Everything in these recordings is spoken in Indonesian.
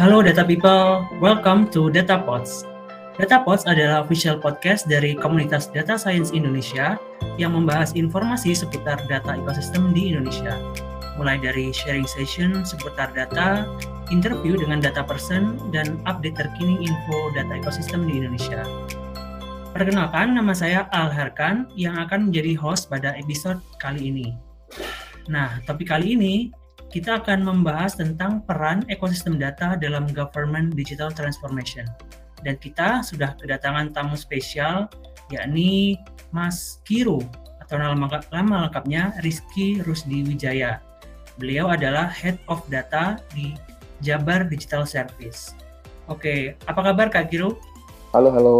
Halo Data People, welcome to Data Pods. Data Pods adalah official podcast dari komunitas Data Science Indonesia yang membahas informasi seputar data ekosistem di Indonesia. Mulai dari sharing session seputar data, interview dengan data person, dan update terkini info data ekosistem di Indonesia. Perkenalkan, nama saya Al Herkan yang akan menjadi host pada episode kali ini. Nah, topik kali ini kita akan membahas tentang peran ekosistem data dalam government digital transformation. Dan kita sudah kedatangan tamu spesial, yakni Mas Kiru, atau nama, nama lengkapnya Rizky Rusdi Wijaya. Beliau adalah Head of Data di Jabar Digital Service. Oke, apa kabar Kak Kiru? Halo, halo.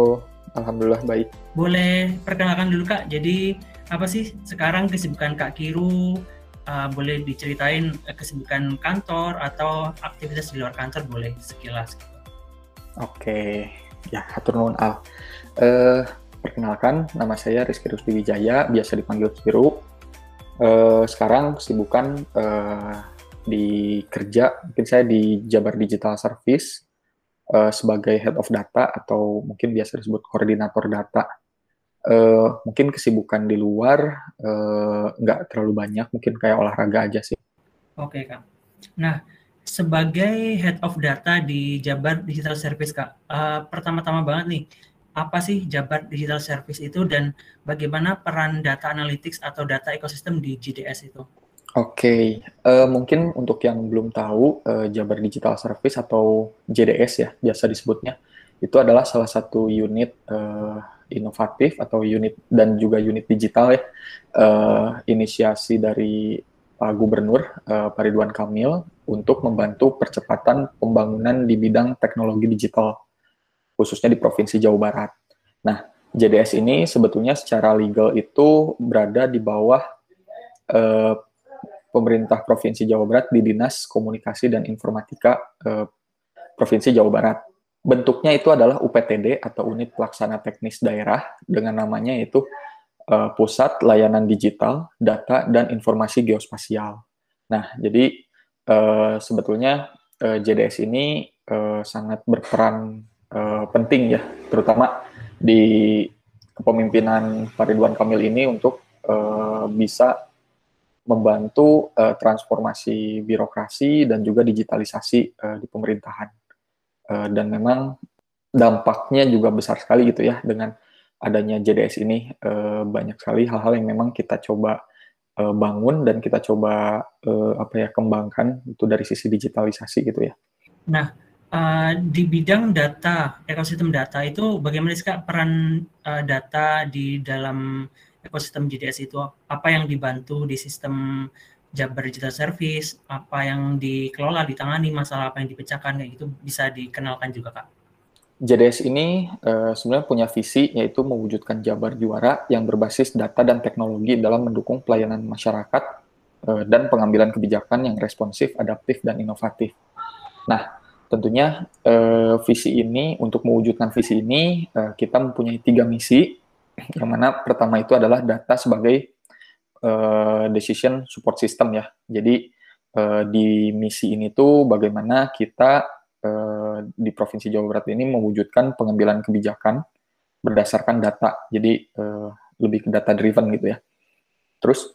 Alhamdulillah baik. Boleh perkenalkan dulu Kak, jadi apa sih sekarang kesibukan Kak Kiru, uh, boleh diceritain kesibukan kantor atau aktivitas di luar kantor boleh sekilas. Gitu. Oke, ya hatur nuhun Al. Uh, perkenalkan, nama saya Rizky Rusdi Wijaya, biasa dipanggil Kiru. Uh, sekarang kesibukan uh, di kerja, mungkin saya di Jabar Digital Service uh, sebagai Head of Data atau mungkin biasa disebut koordinator data uh, mungkin kesibukan di luar uh, nggak terlalu banyak, mungkin kayak olahraga aja sih. Oke kak. Nah sebagai head of data di Jabar Digital Service kak, uh, pertama-tama banget nih apa sih Jabar Digital Service itu dan bagaimana peran data analytics atau data ekosistem di GDS itu? Oke, okay. uh, mungkin untuk yang belum tahu uh, Jabar Digital Service atau JDS ya biasa disebutnya, itu adalah salah satu unit uh, inovatif atau unit dan juga unit digital ya uh, inisiasi dari Pak Gubernur uh, Pak Ridwan Kamil untuk membantu percepatan pembangunan di bidang teknologi digital khususnya di Provinsi Jawa Barat. Nah, JDS ini sebetulnya secara legal itu berada di bawah uh, pemerintah Provinsi Jawa Barat di Dinas Komunikasi dan Informatika uh, Provinsi Jawa Barat bentuknya itu adalah UPTD atau Unit Pelaksana Teknis Daerah dengan namanya itu uh, Pusat Layanan Digital, Data dan Informasi Geospasial. Nah, jadi uh, sebetulnya uh, JDS ini uh, sangat berperan uh, penting ya, terutama di kepemimpinan Pak Ridwan Kamil ini untuk uh, bisa membantu uh, transformasi birokrasi dan juga digitalisasi uh, di pemerintahan. Eh, dan memang dampaknya juga besar sekali gitu ya dengan adanya JDS ini uh, banyak sekali hal-hal yang memang kita coba uh, bangun dan kita coba apa ya kembangkan itu dari sisi digitalisasi gitu ya. Nah, di bidang data ekosistem data itu bagaimana sih kak peran data di dalam ekosistem JDS itu apa yang dibantu di sistem Jabar Digital Service, apa yang dikelola, ditangani, masalah apa yang dipecahkan, kayak gitu bisa dikenalkan juga, Kak. JDS ini uh, sebenarnya punya visi yaitu mewujudkan Jabar juara yang berbasis data dan teknologi dalam mendukung pelayanan masyarakat uh, dan pengambilan kebijakan yang responsif, adaptif, dan inovatif. Nah, tentunya uh, visi ini, untuk mewujudkan visi ini, uh, kita mempunyai tiga misi, yang mana pertama itu adalah data sebagai uh, decision support system ya. Jadi uh, di misi ini tuh bagaimana kita uh, di Provinsi Jawa Barat ini mewujudkan pengambilan kebijakan berdasarkan data. Jadi uh, lebih ke data driven gitu ya. Terus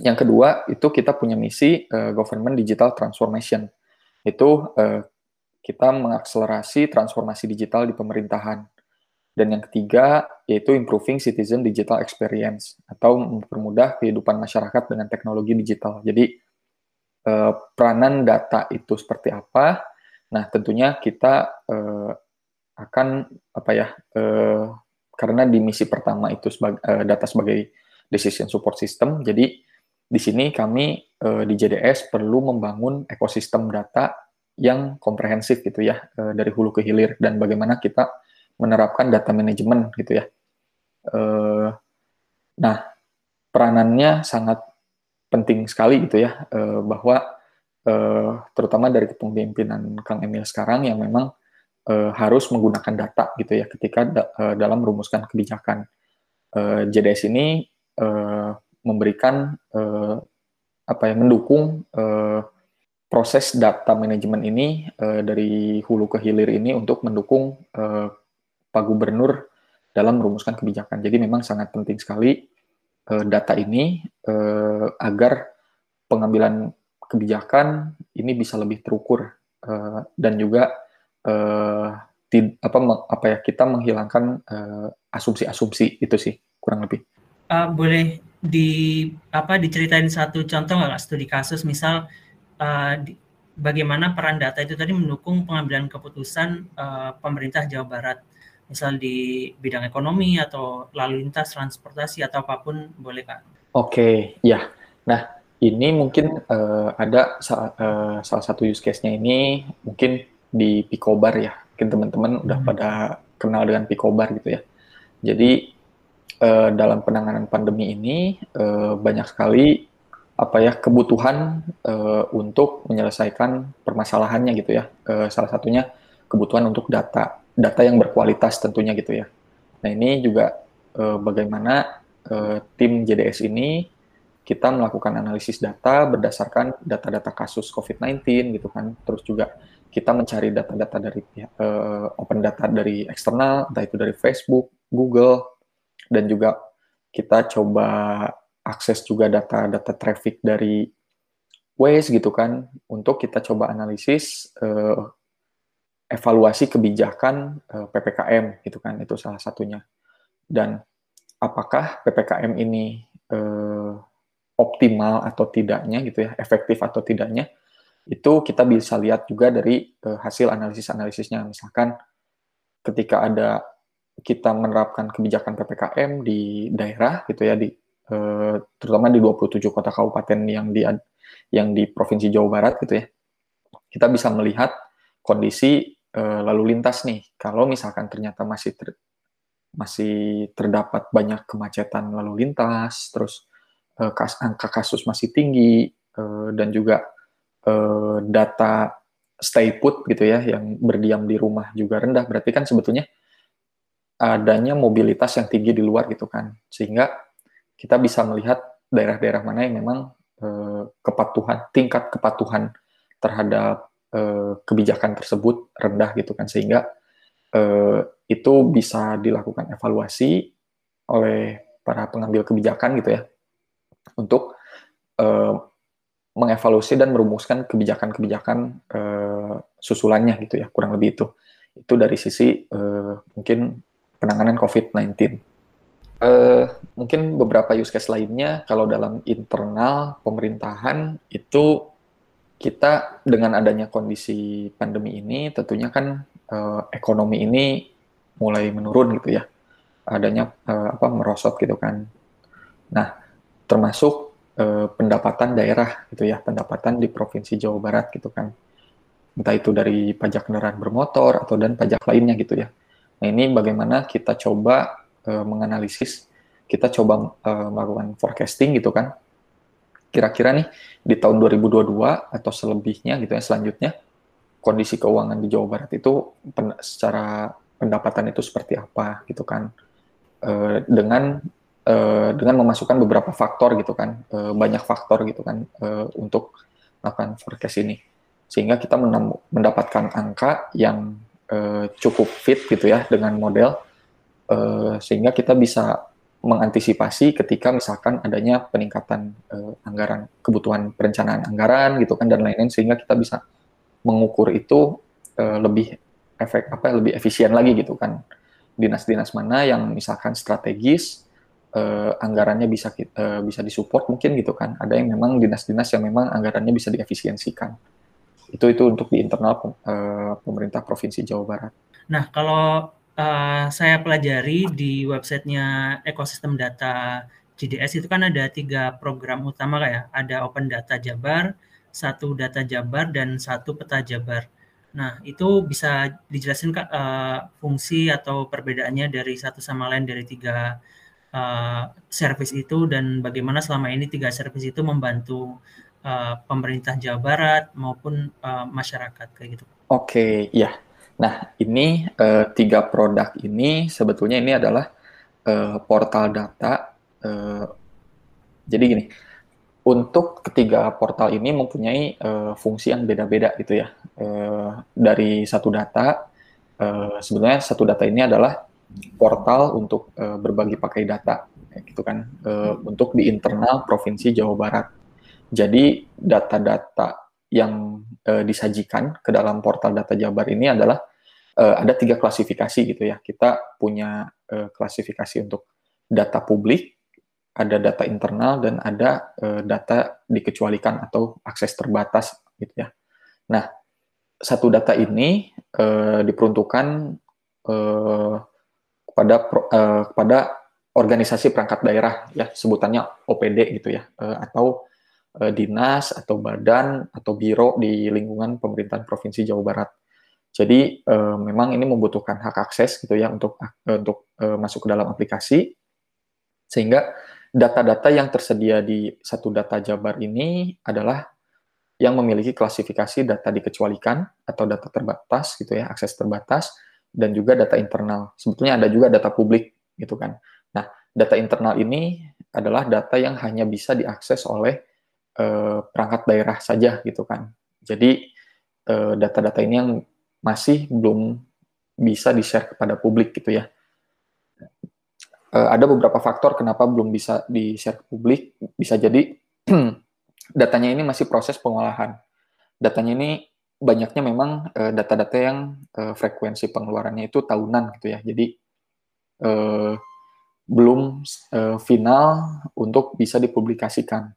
yang kedua itu kita punya misi uh, government digital transformation. Itu uh, kita mengakselerasi transformasi digital di pemerintahan. Dan yang ketiga yaitu improving citizen digital experience atau mempermudah kehidupan masyarakat dengan teknologi digital. Jadi eh, peranan data itu seperti apa? Nah, tentunya kita eh, akan apa ya? Eh, karena di misi pertama itu sebagai, data sebagai decision support system. Jadi di sini kami di JDS perlu membangun ekosistem data yang komprehensif gitu ya dari hulu ke hilir dan bagaimana kita menerapkan data manajemen gitu ya. Uh, nah, peranannya sangat penting sekali gitu ya, uh, bahwa uh, terutama dari kepemimpinan Kang Emil sekarang yang memang uh, harus menggunakan data gitu ya ketika da uh, dalam merumuskan kebijakan. Uh, JDS ini uh, memberikan uh, apa ya mendukung uh, proses data manajemen ini uh, dari hulu ke hilir ini untuk mendukung uh, Pak Gubernur dalam merumuskan kebijakan. Jadi memang sangat penting sekali uh, data ini uh, agar pengambilan kebijakan ini bisa lebih terukur uh, dan juga uh, tid, apa apa ya kita menghilangkan asumsi-asumsi itu sih kurang lebih. Uh, boleh di apa diceritain satu contoh nggak studi kasus misal uh, di, bagaimana peran data itu tadi mendukung pengambilan keputusan uh, pemerintah Jawa Barat, misal di bidang ekonomi atau lalu lintas transportasi atau apa pun boleh kak? Oke, okay, ya. Nah ini mungkin uh, ada sa uh, salah satu use case-nya ini mungkin di Picobar ya. Mungkin teman-teman hmm. udah pada kenal dengan Picobar gitu ya. Jadi uh, dalam penanganan pandemi ini uh, banyak sekali apa ya kebutuhan uh, untuk menyelesaikan permasalahannya gitu ya. Uh, salah satunya kebutuhan untuk data, data yang berkualitas tentunya gitu ya. Nah ini juga uh, bagaimana uh, tim JDS ini kita melakukan analisis data berdasarkan data-data kasus COVID-19 gitu kan. Terus juga kita mencari data-data dari uh, open data dari eksternal, entah itu dari Facebook, Google, dan juga kita coba akses juga data-data traffic dari Waze gitu kan untuk kita coba analisis uh, evaluasi kebijakan eh, PPKM gitu kan itu salah satunya dan apakah PPKM ini uh, optimal atau tidaknya gitu ya efektif atau tidaknya itu kita bisa lihat juga dari uh, hasil analisis-analisisnya misalkan ketika ada kita menerapkan kebijakan PPKM di daerah gitu ya di terutama di 27 kota kabupaten yang di yang di provinsi Jawa Barat gitu ya. Kita bisa melihat kondisi uh, lalu lintas nih. Kalau misalkan ternyata masih ter, masih terdapat banyak kemacetan lalu lintas, terus uh, kas, angka kasus masih tinggi uh, dan juga uh, data stay put gitu ya yang berdiam di rumah juga rendah. Berarti kan sebetulnya adanya mobilitas yang tinggi di luar gitu kan. Sehingga kita bisa melihat daerah-daerah mana yang memang eh, kepatuhan tingkat kepatuhan terhadap eh, kebijakan tersebut rendah gitu kan. Sehingga eh, itu bisa dilakukan evaluasi oleh para pengambil kebijakan gitu ya. Untuk eh, mengevaluasi dan merumuskan kebijakan-kebijakan eh, susulannya gitu ya kurang lebih itu. Itu dari sisi eh, mungkin penanganan COVID-19 uh, mungkin beberapa use case lainnya kalau dalam internal pemerintahan itu kita dengan adanya kondisi pandemi ini tentunya kan uh, ekonomi ini mulai menurun gitu ya. Adanya uh, apa merosot gitu kan. Nah termasuk uh, pendapatan daerah gitu ya pendapatan di provinsi Jawa Barat gitu kan. Entah itu dari pajak kendaraan bermotor atau dan pajak lainnya gitu ya. Nah ini bagaimana kita coba menganalisis, kita coba melakukan forecasting gitu kan. Kira-kira nih di tahun 2022 atau selebihnya gitu ya selanjutnya kondisi keuangan di Jawa Barat itu pen secara pendapatan itu seperti apa gitu kan. Uh, dengan uh, dengan memasukkan beberapa faktor gitu kan, uh, banyak faktor gitu kan uh, untuk melakukan forecast ini. Sehingga kita mendapatkan angka yang uh, cukup fit gitu ya dengan model uh, sehingga kita bisa mengantisipasi ketika misalkan adanya peningkatan uh, anggaran kebutuhan perencanaan anggaran gitu kan dan lain-lain sehingga kita bisa mengukur itu uh, lebih efek apa lebih efisien lagi gitu kan. Dinas-dinas mana yang misalkan strategis uh, anggarannya bisa uh, bisa disupport mungkin gitu kan. Ada yang memang dinas-dinas yang memang anggarannya bisa diefisiensikan. Itu itu untuk di internal uh, pemerintah provinsi Jawa Barat. Nah kalau uh, saya pelajari di websitenya ekosistem data GDS itu kan ada tiga program utama kayak ada Open Data Jabar, satu Data Jabar dan satu Peta Jabar. Nah itu bisa dijelaskan kak uh, fungsi atau perbedaannya dari satu sama lain dari tiga uh, service itu dan bagaimana selama ini tiga service itu membantu uh, pemerintah Jawa Barat maupun uh, masyarakat kayak gitu. Oke, okay, ya. Nah, ini uh, tiga produk ini sebetulnya ini adalah uh, portal data. Uh, jadi gini, untuk ketiga portal ini mempunyai fungsi yang beda-beda gitu ya. Dari satu data, uh, sebenarnya satu data ini adalah portal untuk berbagi pakai data, gitu kan, untuk di internal provinsi Jawa Barat. Jadi data-data yang disajikan ke dalam portal data Jabar ini adalah uh, ada tiga klasifikasi gitu ya. Kita punya uh, klasifikasi untuk data publik, ada data internal dan ada uh, data dikecualikan atau akses terbatas gitu ya. Nah, satu data ini uh, diperuntukkan uh, kepada uh, kepada organisasi perangkat daerah ya sebutannya OPD gitu ya uh, atau uh, dinas atau badan atau biro di lingkungan pemerintahan provinsi Jawa Barat. Jadi uh, memang ini membutuhkan hak akses gitu ya untuk uh, untuk uh, masuk ke dalam aplikasi sehingga data-data yang tersedia di satu data Jabar ini adalah yang memiliki klasifikasi data dikecualikan atau data terbatas gitu ya, akses terbatas dan juga data internal. Sebetulnya ada juga data publik gitu kan. Nah, data internal ini adalah data yang hanya bisa diakses oleh eh, perangkat daerah saja gitu kan. Jadi data-data ini yang masih belum bisa di-share kepada publik gitu ya uh, ada beberapa faktor kenapa belum bisa di-share ke publik. Bisa jadi datanya ini masih proses pengolahan. Datanya ini banyaknya memang eh, data-data yang uh, frekuensi pengeluarannya itu tahunan gitu ya. Jadi uh, belum uh, final untuk bisa dipublikasikan.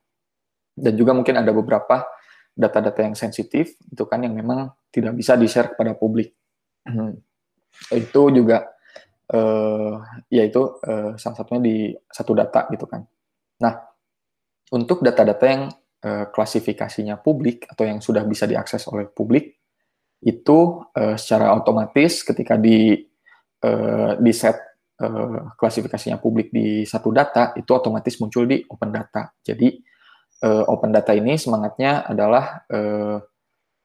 Dan juga mungkin ada beberapa data-data yang sensitif itu kan yang memang tidak bisa di-share kepada publik. itu juga uh, yaitu uh, salah satunya di satu data gitu kan. Nah, untuk data-data yang uh, klasifikasinya publik atau yang sudah bisa diakses oleh publik itu uh, secara otomatis ketika di uh, di set uh, klasifikasinya publik di satu data itu otomatis muncul di open data. Jadi uh, open data ini semangatnya adalah uh,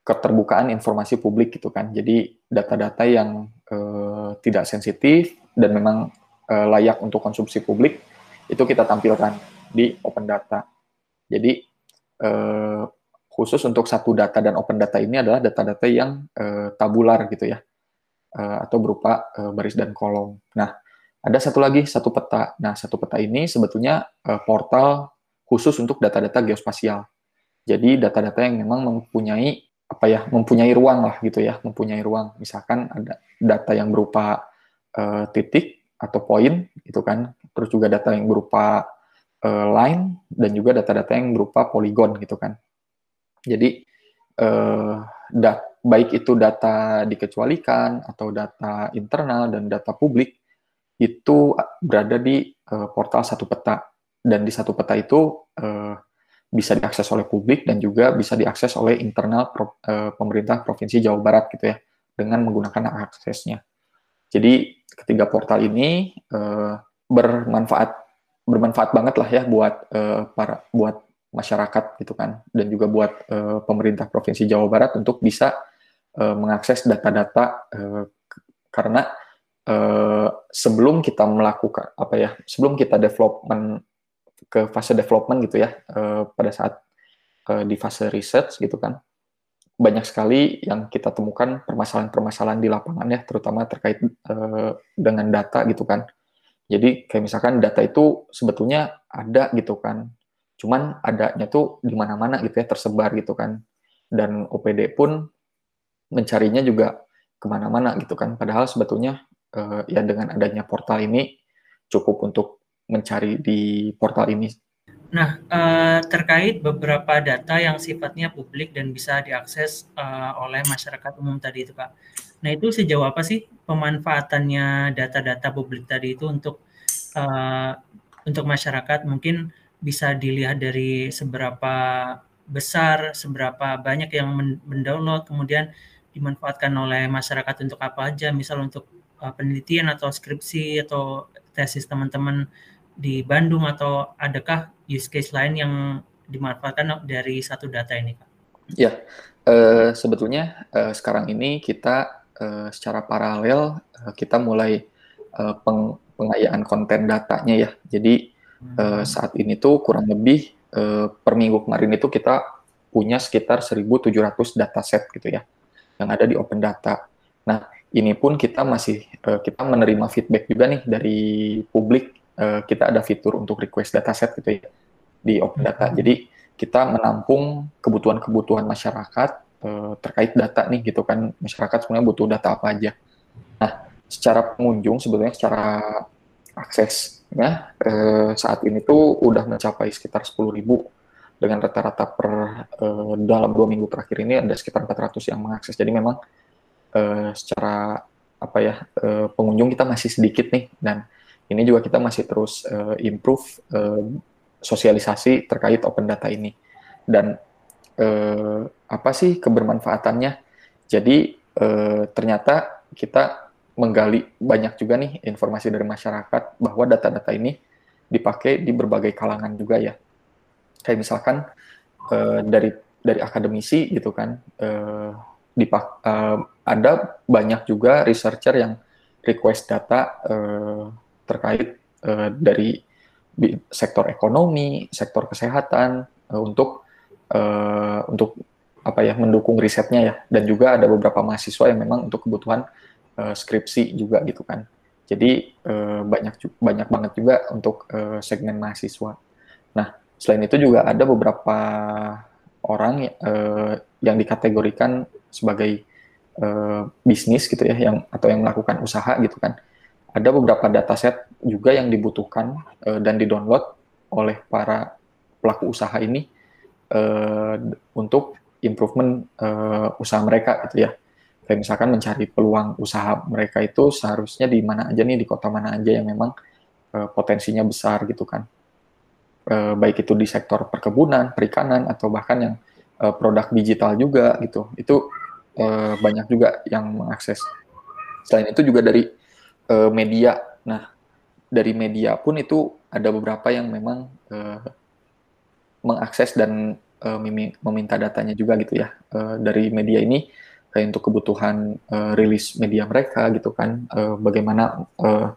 keterbukaan informasi publik gitu kan. Jadi data-data yang uh, tidak sensitif dan memang uh, layak untuk konsumsi publik itu kita tampilkan di open data. Jadi uh, khusus untuk satu data dan open data ini adalah data-data yang tabular gitu ya, atau berupa baris dan kolom. Nah, ada satu lagi satu peta. Nah, satu peta ini sebetulnya portal khusus untuk data-data geospasial. Jadi data-data yang memang mempunyai apa ya mempunyai ruang lah gitu ya mempunyai ruang. Misalkan ada data yang berupa uh, titik atau poin gitu kan terus juga data yang berupa uh, line dan juga data-data yang berupa poligon gitu kan. Jadi uh, dat baik itu data dikecualikan atau data internal dan data publik itu berada di portal satu peta. Dan di satu peta itu bisa diakses oleh publik dan juga bisa diakses oleh internal pro, uh, pemerintah provinsi Jawa Barat gitu ya dengan menggunakan aksesnya. Jadi ketiga portal ini uh, bermanfaat bermanfaat banget lah ya buat uh, para buat masyarakat gitu kan dan juga buat uh, pemerintah provinsi Jawa Barat untuk bisa uh, mengakses data-data uh, karena uh, sebelum kita melakukan apa ya sebelum kita development ke fase development gitu ya uh, pada saat uh, di fase research gitu kan. Banyak sekali yang kita temukan permasalahan-permasalahan di lapangan ya terutama terkait uh, dengan data gitu kan. Jadi kayak misalkan data itu sebetulnya ada gitu kan. Cuman adanya tuh di mana-mana gitu ya tersebar gitu kan. Dan OPD pun mencarinya juga ke mana-mana gitu kan. Padahal sebetulnya uh, ya dengan adanya portal ini cukup untuk mencari di portal ini. Nah, uh, terkait beberapa data yang sifatnya publik dan bisa diakses uh, oleh masyarakat umum tadi itu, Pak. Nah, itu sejauh apa sih pemanfaatannya data-data publik tadi itu untuk uh, untuk masyarakat? Mungkin bisa dilihat dari seberapa besar, seberapa banyak yang mendownload, kemudian dimanfaatkan oleh masyarakat untuk apa aja, misal untuk penelitian atau skripsi atau tesis teman-teman di Bandung atau adakah use case lain yang dimanfaatkan dari satu data ini, Pak? Ya, uh, sebetulnya uh, sekarang ini kita uh, secara paralel uh, kita mulai uh, peng pengayaan konten datanya ya. Jadi uh, saat ini tuh kurang lebih per minggu kemarin itu kita punya sekitar 1.700 dataset gitu ya yang ada di Open Data. Nah, ini pun kita masih uh, kita menerima feedback juga nih dari publik. Uh, kita ada fitur untuk request dataset gitu ya di Open Data. Hmm. Jadi kita menampung kebutuhan-kebutuhan masyarakat uh, terkait data nih gitu kan. Masyarakat sebenarnya butuh data apa aja. Nah, secara pengunjung sebetulnya secara akses ya uh, saat ini tuh udah mencapai sekitar 10.000 dengan rata-rata per uh, dalam dua minggu terakhir ini ada sekitar 400 yang mengakses. Jadi memang uh, secara apa ya uh, pengunjung kita masih sedikit nih dan ini juga kita masih terus uh, improve uh, sosialisasi terkait open data ini. Dan uh, apa sih kebermanfaatannya? Jadi uh, ternyata kita menggali banyak juga nih informasi dari masyarakat bahwa data-data ini dipakai di berbagai kalangan juga ya. Kayak misalkan uh, dari dari akademisi gitu kan uh, dipak uh, ada banyak juga researcher yang request data uh, terkait uh, dari sektor ekonomi, sektor kesehatan uh, untuk uh, untuk apa ya mendukung risetnya ya dan juga ada beberapa mahasiswa yang memang untuk kebutuhan uh, skripsi juga gitu kan. Jadi uh, banyak banyak banget juga untuk uh, segmen mahasiswa. Nah, selain itu juga ada beberapa orang uh, yang dikategorikan sebagai uh, bisnis gitu ya yang atau yang melakukan usaha gitu kan ada beberapa dataset juga yang dibutuhkan uh, dan didownload oleh para pelaku usaha ini uh, untuk improvement uh, usaha mereka gitu ya kayak misalkan mencari peluang usaha mereka itu seharusnya di mana aja nih di kota mana aja yang memang uh, potensinya besar gitu kan uh, baik itu di sektor perkebunan perikanan atau bahkan yang uh, produk digital juga gitu. Itu uh, banyak juga yang mengakses. Selain itu juga dari uh, media. Nah, dari media pun itu ada beberapa yang memang uh, mengakses dan uh, meminta datanya juga gitu ya. Uh, dari media ini kayak untuk kebutuhan uh, rilis media mereka gitu kan, uh, bagaimana uh,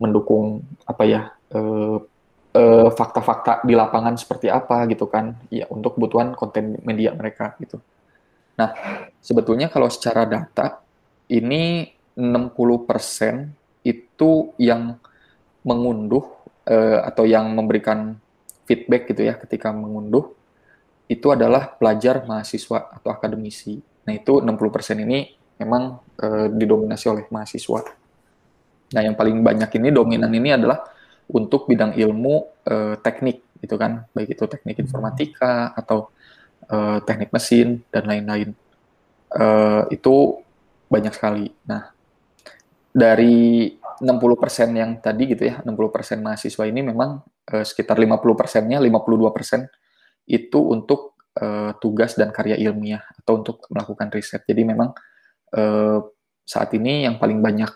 mendukung apa ya uh, fakta-fakta di lapangan seperti apa gitu kan ya untuk kebutuhan konten media mereka gitu. Nah, sebetulnya kalau secara data ini 60% itu yang mengunduh uh, atau yang memberikan feedback gitu ya ketika mengunduh itu adalah pelajar, mahasiswa atau akademisi. Nah, itu 60% ini memang uh, didominasi oleh mahasiswa. Nah, yang paling banyak ini dominan ini adalah untuk bidang ilmu uh, teknik gitu kan baik itu teknik informatika atau teknik mesin dan lain-lain itu banyak sekali nah dari 60% yang tadi gitu ya 60% mahasiswa ini memang uh, sekitar 50 persennya 52 persen itu untuk uh, tugas dan karya ilmiah atau untuk melakukan riset jadi memang uh, saat ini yang paling banyak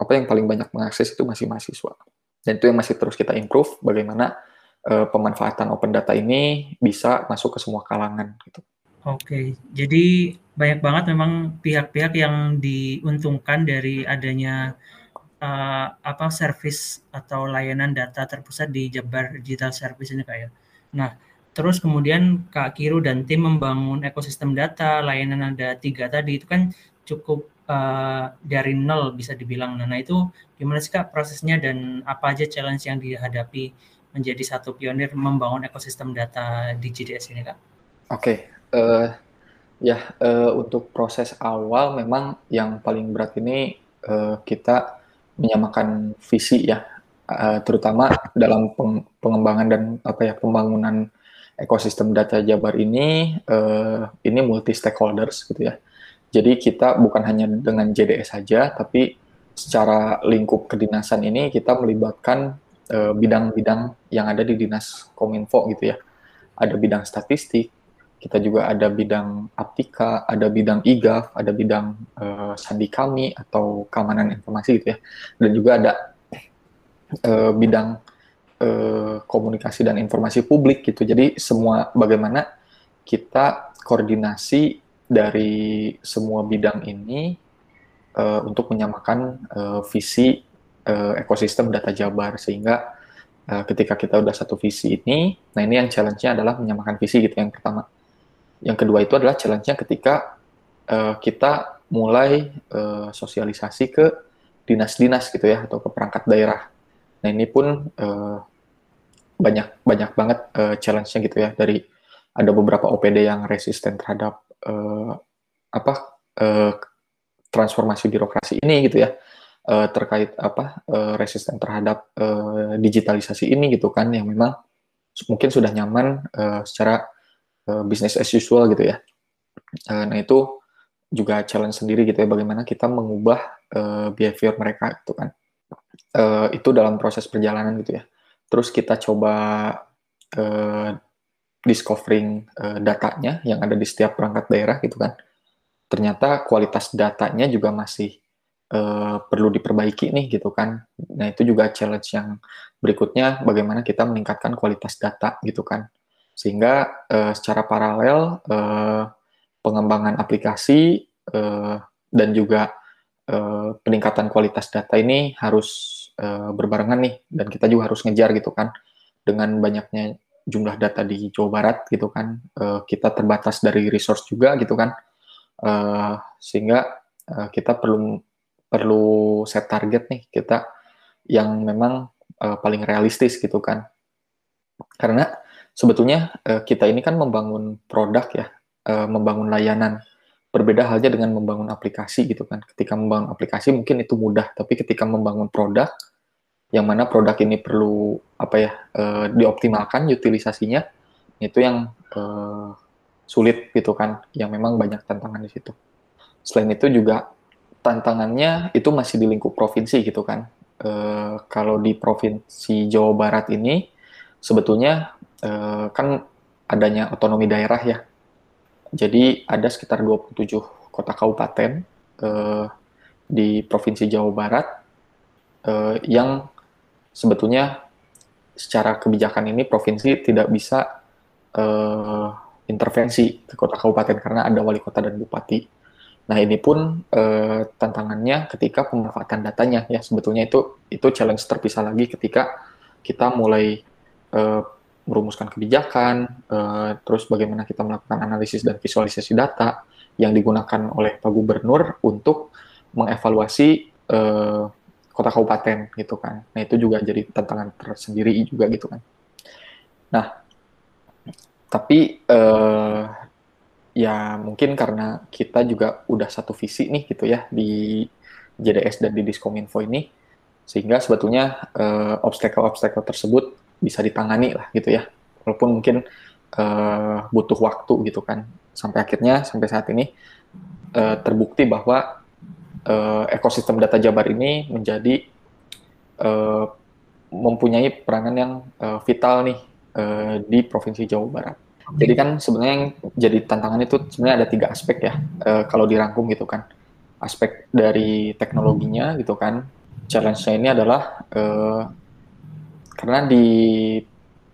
apa yang paling banyak mengakses itu masih mahasiswa dan itu yang masih terus kita improve bagaimana uh, pemanfaatan open data ini bisa masuk ke semua kalangan gitu. Oke, jadi banyak banget memang pihak-pihak yang diuntungkan dari adanya uh, apa service atau layanan data terpusat di Jabar Digital Service ini kayak. Ya. Nah, terus kemudian Kak Kiru dan tim membangun ekosistem data, layanan ada tiga tadi itu kan cukup uh, dari nol bisa dibilang. Nah, nah itu gimana sih Kak prosesnya dan apa aja challenge yang dihadapi menjadi satu pionir membangun ekosistem data di GDS ini Kak? Oke. Uh, ya uh, untuk proses awal memang yang paling berat ini uh, kita menyamakan visi ya, uh, terutama dalam peng pengembangan dan apa ya pembangunan ekosistem data Jabar ini uh, ini multi stakeholders gitu ya jadi kita bukan hanya dengan JDS saja, tapi secara lingkup kedinasan ini kita melibatkan bidang-bidang uh, yang ada di dinas kominfo gitu ya. Ada bidang statistik, kita juga ada bidang aptika, ada bidang IGAF, ada bidang uh, sandi kami atau keamanan informasi gitu ya. Dan juga ada uh, bidang uh, komunikasi dan informasi publik gitu. Jadi semua bagaimana kita koordinasi dari semua bidang ini uh, untuk menyamakan uh, visi uh, ekosistem data Jabar sehingga ketika kita udah satu visi ini, nah ini yang challenge-nya adalah menyamakan visi gitu yang pertama. Yang kedua itu adalah challenge-nya ketika uh, kita mulai uh, sosialisasi ke dinas-dinas gitu ya atau ke perangkat daerah. Nah ini pun uh, banyak banyak banget uh, challenge-nya gitu ya dari ada beberapa OPD yang resisten terhadap uh, apa uh, transformasi birokrasi ini gitu ya terkait apa resisten terhadap digitalisasi ini gitu kan yang memang mungkin sudah nyaman secara uh, business as usual gitu ya. Uh, nah itu juga challenge sendiri gitu ya bagaimana kita mengubah uh, behavior mereka gitu kan. Uh, itu dalam proses perjalanan gitu ya. Terus kita coba uh, discovering uh, datanya yang ada di setiap perangkat daerah gitu kan. Ternyata kualitas datanya juga masih uh, perlu diperbaiki nih gitu kan. Nah itu juga challenge yang berikutnya bagaimana kita meningkatkan kualitas data gitu kan. Sehingga uh, secara paralel uh, pengembangan aplikasi uh, dan juga uh, peningkatan kualitas data ini harus uh, berbarengan nih. Dan kita juga harus ngejar gitu kan dengan banyaknya jumlah data di Jawa Barat gitu kan. Uh, kita terbatas dari resource juga gitu kan. Uh, sehingga uh, kita perlu perlu set target nih kita yang memang uh, paling realistis gitu kan. Karena sebetulnya uh, kita ini kan membangun produk ya, uh, membangun layanan. Berbeda halnya dengan membangun aplikasi gitu kan. Ketika membangun aplikasi mungkin itu mudah, tapi ketika membangun produk yang mana produk ini perlu apa ya uh, dioptimalkan utilisasinya itu yang uh, sulit gitu kan, yang memang banyak tantangan di situ. Selain itu juga tantangannya itu masih di lingkup provinsi gitu kan. E, kalau di provinsi Jawa Barat ini sebetulnya e, kan adanya otonomi daerah ya. Jadi ada sekitar 27 kota kabupaten e, di provinsi Jawa Barat e, yang sebetulnya secara kebijakan ini provinsi tidak bisa e, intervensi ke kota kabupaten karena ada wali kota dan bupati Nah ini pun eh, tantangannya ketika pemanfaatan datanya ya sebetulnya itu itu challenge terpisah lagi ketika kita mulai eh, merumuskan kebijakan, eh, terus bagaimana kita melakukan analisis dan visualisasi data yang digunakan oleh Pak Gubernur untuk mengevaluasi eh, kota kabupaten gitu kan. Nah itu juga jadi tantangan tersendiri juga gitu kan. Nah tapi eh, ya mungkin karena kita juga udah satu visi nih gitu ya di JDS dan di Diskominfo ini sehingga sebetulnya uh, obstacle-obstacle tersebut bisa ditangani lah gitu ya walaupun mungkin uh, butuh waktu gitu kan sampai akhirnya sampai saat ini uh, terbukti bahwa uh, ekosistem data Jabar ini menjadi uh, mempunyai peranan yang uh, vital nih uh, di provinsi Jawa Barat. Jadi kan sebenarnya yang jadi tantangan itu sebenarnya ada tiga aspek ya uh, kalau dirangkum gitu kan. Aspek dari teknologinya gitu kan. Challenge-nya ini adalah uh, karena di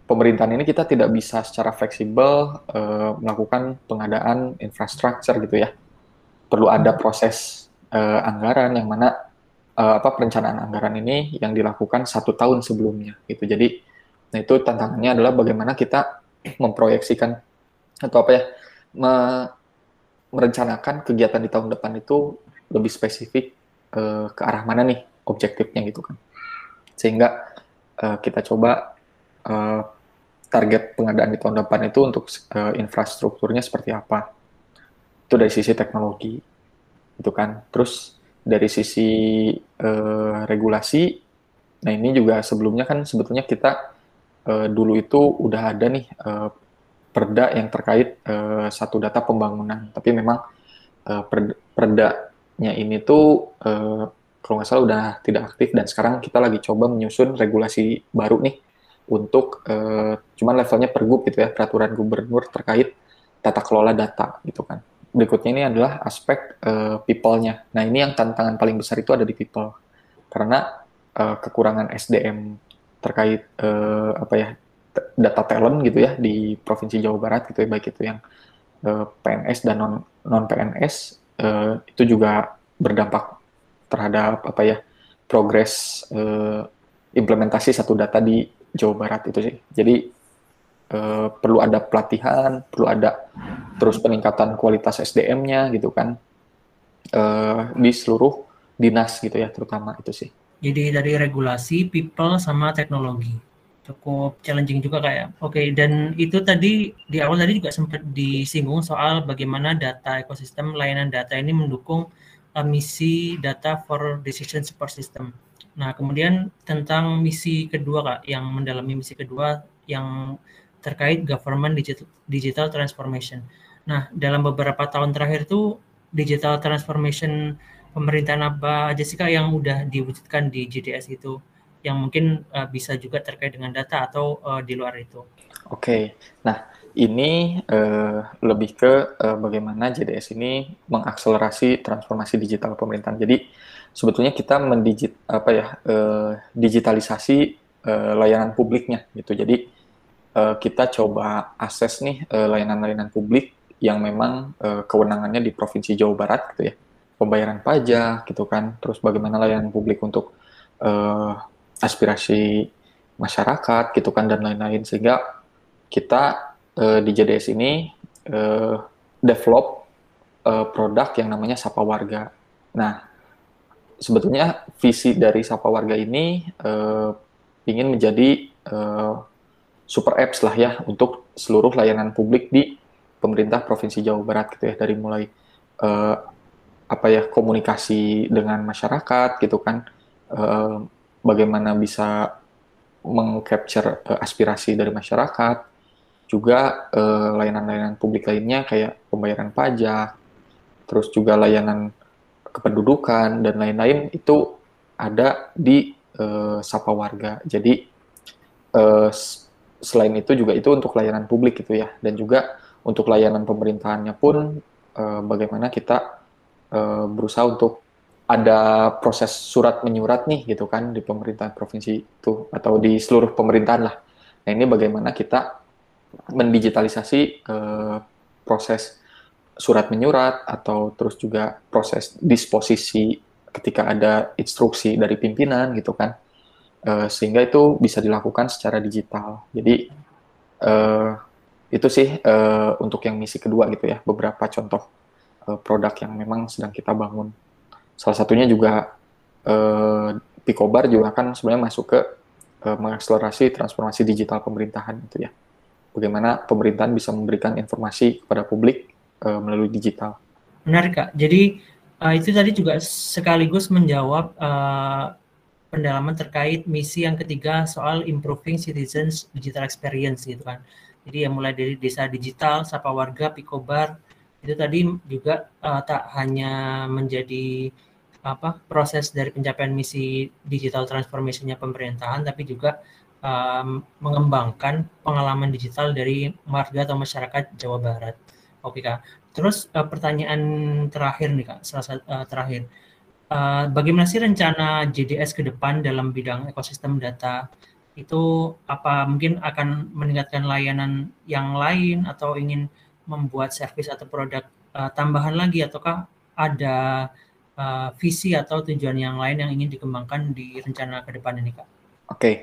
pemerintahan ini kita tidak bisa secara fleksibel uh, melakukan pengadaan infrastruktur gitu ya. Perlu ada proses uh, anggaran yang mana uh, apa perencanaan anggaran ini yang dilakukan satu tahun sebelumnya gitu. Jadi nah itu tantangannya adalah bagaimana kita memproyeksikan atau apa ya me, merencanakan kegiatan di tahun depan itu lebih spesifik uh, ke arah mana nih objektifnya gitu kan sehingga uh, kita coba uh, target pengadaan di tahun depan itu untuk uh, infrastrukturnya seperti apa. Itu dari sisi teknologi itu kan. Terus dari sisi uh, regulasi nah ini juga sebelumnya kan sebetulnya kita uh, dulu itu udah ada nih uh, perda yang terkait uh, satu data pembangunan, tapi memang uh, per, perdanya ini tuh uh, kalau nggak salah udah tidak aktif dan sekarang kita lagi coba menyusun regulasi baru nih untuk uh, cuman levelnya pergub gitu ya peraturan gubernur terkait tata kelola data gitu kan. Berikutnya ini adalah aspek uh, people-nya. Nah ini yang tantangan paling besar itu ada di people karena uh, kekurangan SDM terkait uh, apa ya data talent gitu ya di provinsi Jawa Barat gitu ya baik itu yang uh, PNS dan non non PNS uh, itu juga berdampak terhadap apa ya progres uh, implementasi satu data di Jawa Barat itu sih. Jadi uh, perlu ada pelatihan, perlu ada terus peningkatan kualitas SDM-nya gitu kan uh, di seluruh dinas gitu ya terutama itu sih. Jadi dari regulasi, people sama teknologi cukup challenging juga kayak. Oke, okay, dan itu tadi di awal tadi juga sempat disinggung soal bagaimana data ekosistem layanan data ini mendukung misi data for decision support system. Nah, kemudian tentang misi kedua Kak, yang mendalami misi kedua yang terkait government digital, transformation. Nah, dalam beberapa tahun terakhir itu digital transformation pemerintahan apa aja sih Kak yang udah diwujudkan di GDS itu? yang mungkin uh, bisa juga terkait dengan data atau uh, di luar itu. Oke, okay. nah ini uh, lebih ke uh, bagaimana JDS ini mengakselerasi transformasi digital pemerintahan. Jadi sebetulnya kita mendigit apa ya uh, digitalisasi uh, layanan publiknya gitu. Jadi uh, kita coba akses nih layanan-layanan publik yang memang uh, kewenangannya di provinsi Jawa Barat gitu ya, pembayaran pajak gitu kan, terus bagaimana layanan publik untuk uh, aspirasi masyarakat gitu kan dan lain-lain sehingga kita uh, di JDS ini uh, develop uh, produk yang namanya Sapa Warga. Nah, sebetulnya visi dari Sapa Warga ini uh, ingin menjadi uh, super apps lah ya untuk seluruh layanan publik di pemerintah provinsi Jawa Barat gitu ya. Dari mulai uh, apa ya komunikasi dengan masyarakat gitu kan. Uh, bagaimana bisa mengcapture uh, aspirasi dari masyarakat, juga uh, layanan-layanan publik lainnya kayak pembayaran pajak, terus juga layanan kependudukan dan lain-lain itu ada di uh, Sapa Warga. Jadi uh, selain itu juga itu untuk layanan publik gitu ya, dan juga untuk layanan pemerintahannya pun uh, bagaimana kita uh, berusaha untuk ada proses surat menyurat nih gitu kan di pemerintahan provinsi itu atau di seluruh pemerintahan lah. Nah ini bagaimana kita mendigitalisasi eh, proses surat menyurat atau terus juga proses disposisi ketika ada instruksi dari pimpinan gitu kan eh, sehingga itu bisa dilakukan secara digital. Jadi eh, itu sih eh, untuk yang misi kedua gitu ya beberapa contoh eh, produk yang memang sedang kita bangun. Salah satunya juga eh, Picobar juga kan sebenarnya masuk ke eh, mengakselerasi transformasi digital pemerintahan itu ya. Bagaimana pemerintahan bisa memberikan informasi kepada publik eh, melalui digital. Menarik kak. Jadi uh, itu tadi juga sekaligus menjawab uh, pendalaman terkait misi yang ketiga soal improving citizens digital experience gitu kan. Jadi yang mulai dari desa digital, sapa warga, Picobar itu tadi juga uh, tak hanya menjadi apa proses dari pencapaian misi digital transformation pemerintahan tapi juga um, mengembangkan pengalaman digital dari warga atau masyarakat Jawa Barat. Oke Kak. Terus uh, pertanyaan terakhir nih Kak, salah satu uh, terakhir. Uh, bagaimana sih rencana JDS ke depan dalam bidang ekosistem data? Itu apa mungkin akan meningkatkan layanan yang lain atau ingin membuat service atau produk uh, tambahan lagi ataukah ada uh, visi atau tujuan yang lain yang ingin dikembangkan di rencana ke depan ini, Kak? Oke, okay.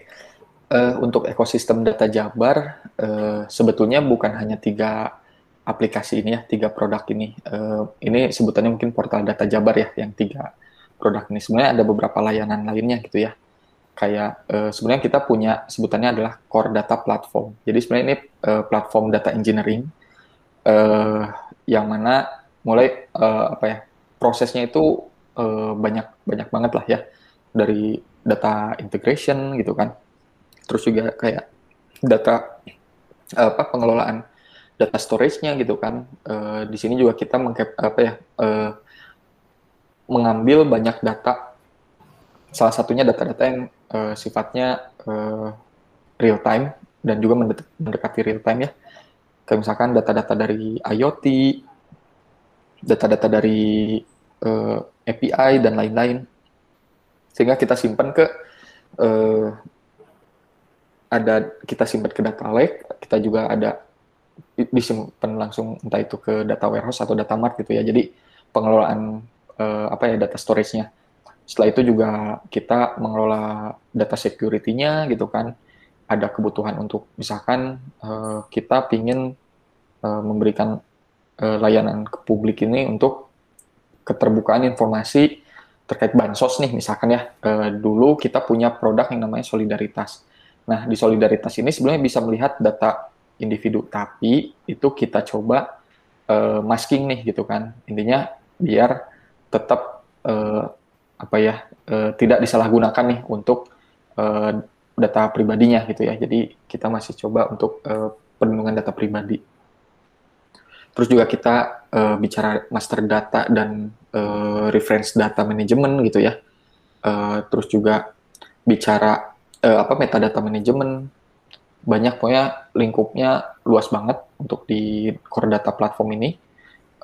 Uh, untuk ekosistem data Jabar uh, sebetulnya bukan hanya tiga aplikasi ini ya, tiga produk ini. Uh, ini sebutannya mungkin portal data Jabar ya, yang tiga produk ini. Sebenarnya ada beberapa layanan lainnya gitu ya. Kayak uh, sebenarnya kita punya sebutannya adalah core data platform. Jadi sebenarnya ini uh, platform data engineering uh, yang mana mulai uh, apa ya prosesnya itu uh, banyak banyak banget lah ya dari data integration gitu kan terus juga kayak data apa pengelolaan data storage-nya gitu kan. Uh, di sini juga kita apa ya uh, mengambil banyak data. Salah satunya data-data yang uh, sifatnya uh, real time dan juga mendekati real time ya. Kayak misalkan data-data dari IoT data-data dari uh, API dan lain-lain. Sehingga kita simpan ke uh, ada kita simpan ke data lake kita juga ada disimpan langsung entah itu ke data warehouse atau data mart gitu ya. Jadi pengelolaan uh, apa ya data storage-nya. Setelah itu juga kita mengelola data security-nya gitu kan. Ada kebutuhan untuk misalkan uh, kita ingin uh, memberikan uh, layanan ke publik ini untuk keterbukaan informasi terkait bansos nih misalkan ya. Uh, dulu kita punya produk yang namanya solidaritas nah di solidaritas ini sebenarnya bisa melihat data individu tapi itu kita coba uh, masking nih gitu kan intinya biar tetap uh, apa ya uh, tidak disalahgunakan nih untuk uh, data pribadinya gitu ya. Jadi kita masih coba untuk uh, perlindungan data pribadi. Terus juga kita uh, bicara master data dan uh, reference data management gitu ya. Uh, terus juga bicara uh, apa metadata management banyak pokoknya lingkupnya luas banget untuk di core data platform ini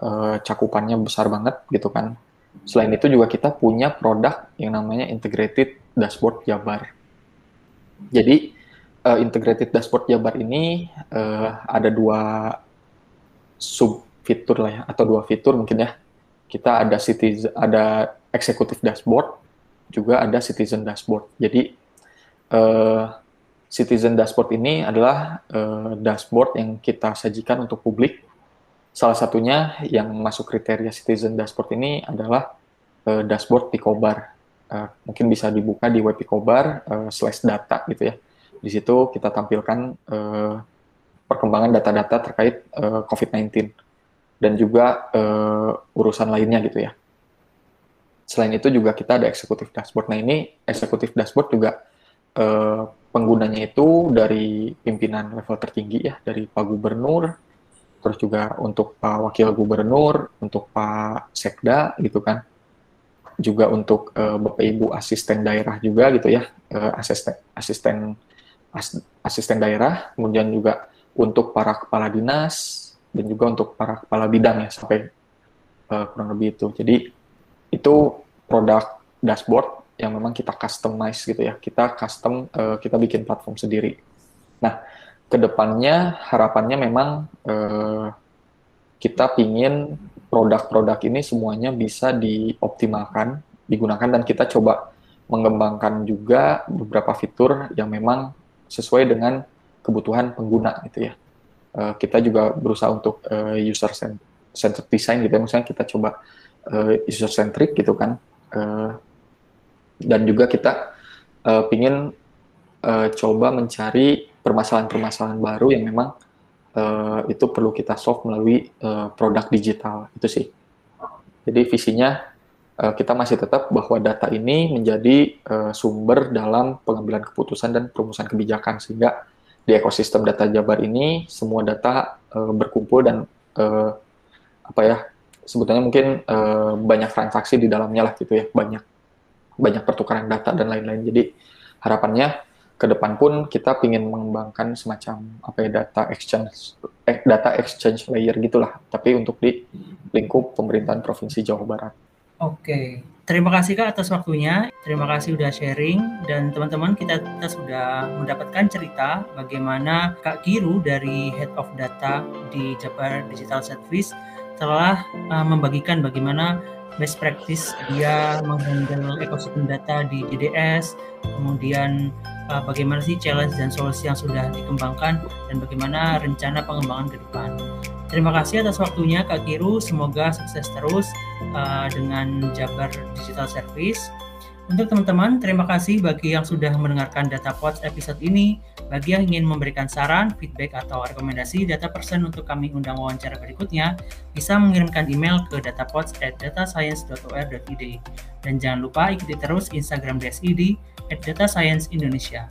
uh, cakupannya besar banget gitu kan selain itu juga kita punya produk yang namanya integrated dashboard Jabar jadi uh, integrated dashboard Jabar ini uh, ada dua sub fitur lah ya atau dua fitur mungkin ya. Kita ada citizen ada executive dashboard juga ada citizen dashboard. Jadi uh, citizen dashboard ini adalah uh, dashboard yang kita sajikan untuk publik. Salah satunya yang masuk kriteria citizen dashboard ini adalah uh, dashboard Picobar uh, mungkin bisa dibuka di web Picobar uh, slash data gitu ya. Di situ kita tampilkan uh, perkembangan data-data terkait uh, COVID-19 dan juga uh, urusan lainnya gitu ya. Selain itu juga kita ada executive dashboard. Nah ini executive dashboard juga uh, penggunanya itu dari pimpinan level tertinggi ya, dari Pak Gubernur, terus juga untuk Pak Wakil Gubernur, untuk Pak Sekda gitu kan juga untuk uh, Bapak Ibu asisten daerah juga gitu ya, uh, asisten asisten as, asisten daerah, kemudian juga untuk para kepala dinas dan juga untuk para kepala bidang ya sampai uh, kurang lebih itu. Jadi itu produk dashboard yang memang kita customize gitu ya. Kita custom uh, kita bikin platform sendiri. Nah, ke depannya harapannya memang uh, kita pingin produk-produk ini semuanya bisa dioptimalkan, digunakan dan kita coba mengembangkan juga beberapa fitur yang memang sesuai dengan kebutuhan pengguna gitu ya. Uh, kita juga berusaha untuk uh, user centered design gitu ya, misalnya kita coba uh, user centric gitu kan, uh, dan juga kita uh, pingin uh, coba mencari permasalahan-permasalahan baru yang memang uh, itu perlu kita solve melalui uh, produk digital. Itu sih. Jadi visinya uh, kita masih tetap bahwa data ini menjadi uh, sumber dalam pengambilan keputusan dan perumusan kebijakan. Sehingga di ekosistem data Jabar ini semua data uh, berkumpul dan uh, apa ya sebetulnya mungkin uh, banyak transaksi di dalamnya lah gitu ya banyak banyak pertukaran data dan lain-lain. Jadi harapannya ke depan pun kita ingin mengembangkan semacam apa ya data exchange eh, data exchange layer gitulah tapi untuk di lingkup pemerintahan provinsi Jawa Barat. Oke, terima kasih Kak atas waktunya. Terima kasih sudah sharing dan teman-teman kita, kita sudah mendapatkan cerita bagaimana Kak Kiru dari Head of Data di Jabar Digital Service telah uh, membagikan bagaimana best practice dia menghandle ekosistem data di DDS, kemudian uh, bagaimana sih challenge dan solusi yang sudah dikembangkan dan bagaimana rencana pengembangan ke depan. Terima kasih atas waktunya Kak Kiru, semoga sukses terus uh, dengan Jabar Digital Service. Untuk teman-teman, terima kasih bagi yang sudah mendengarkan Data Pods episode ini. Bagi yang ingin memberikan saran, feedback, atau rekomendasi data person untuk kami undang wawancara berikutnya, bisa mengirimkan email ke datapods at datascience.or.id. Dan jangan lupa ikuti terus Instagram DSID at Data Science Indonesia.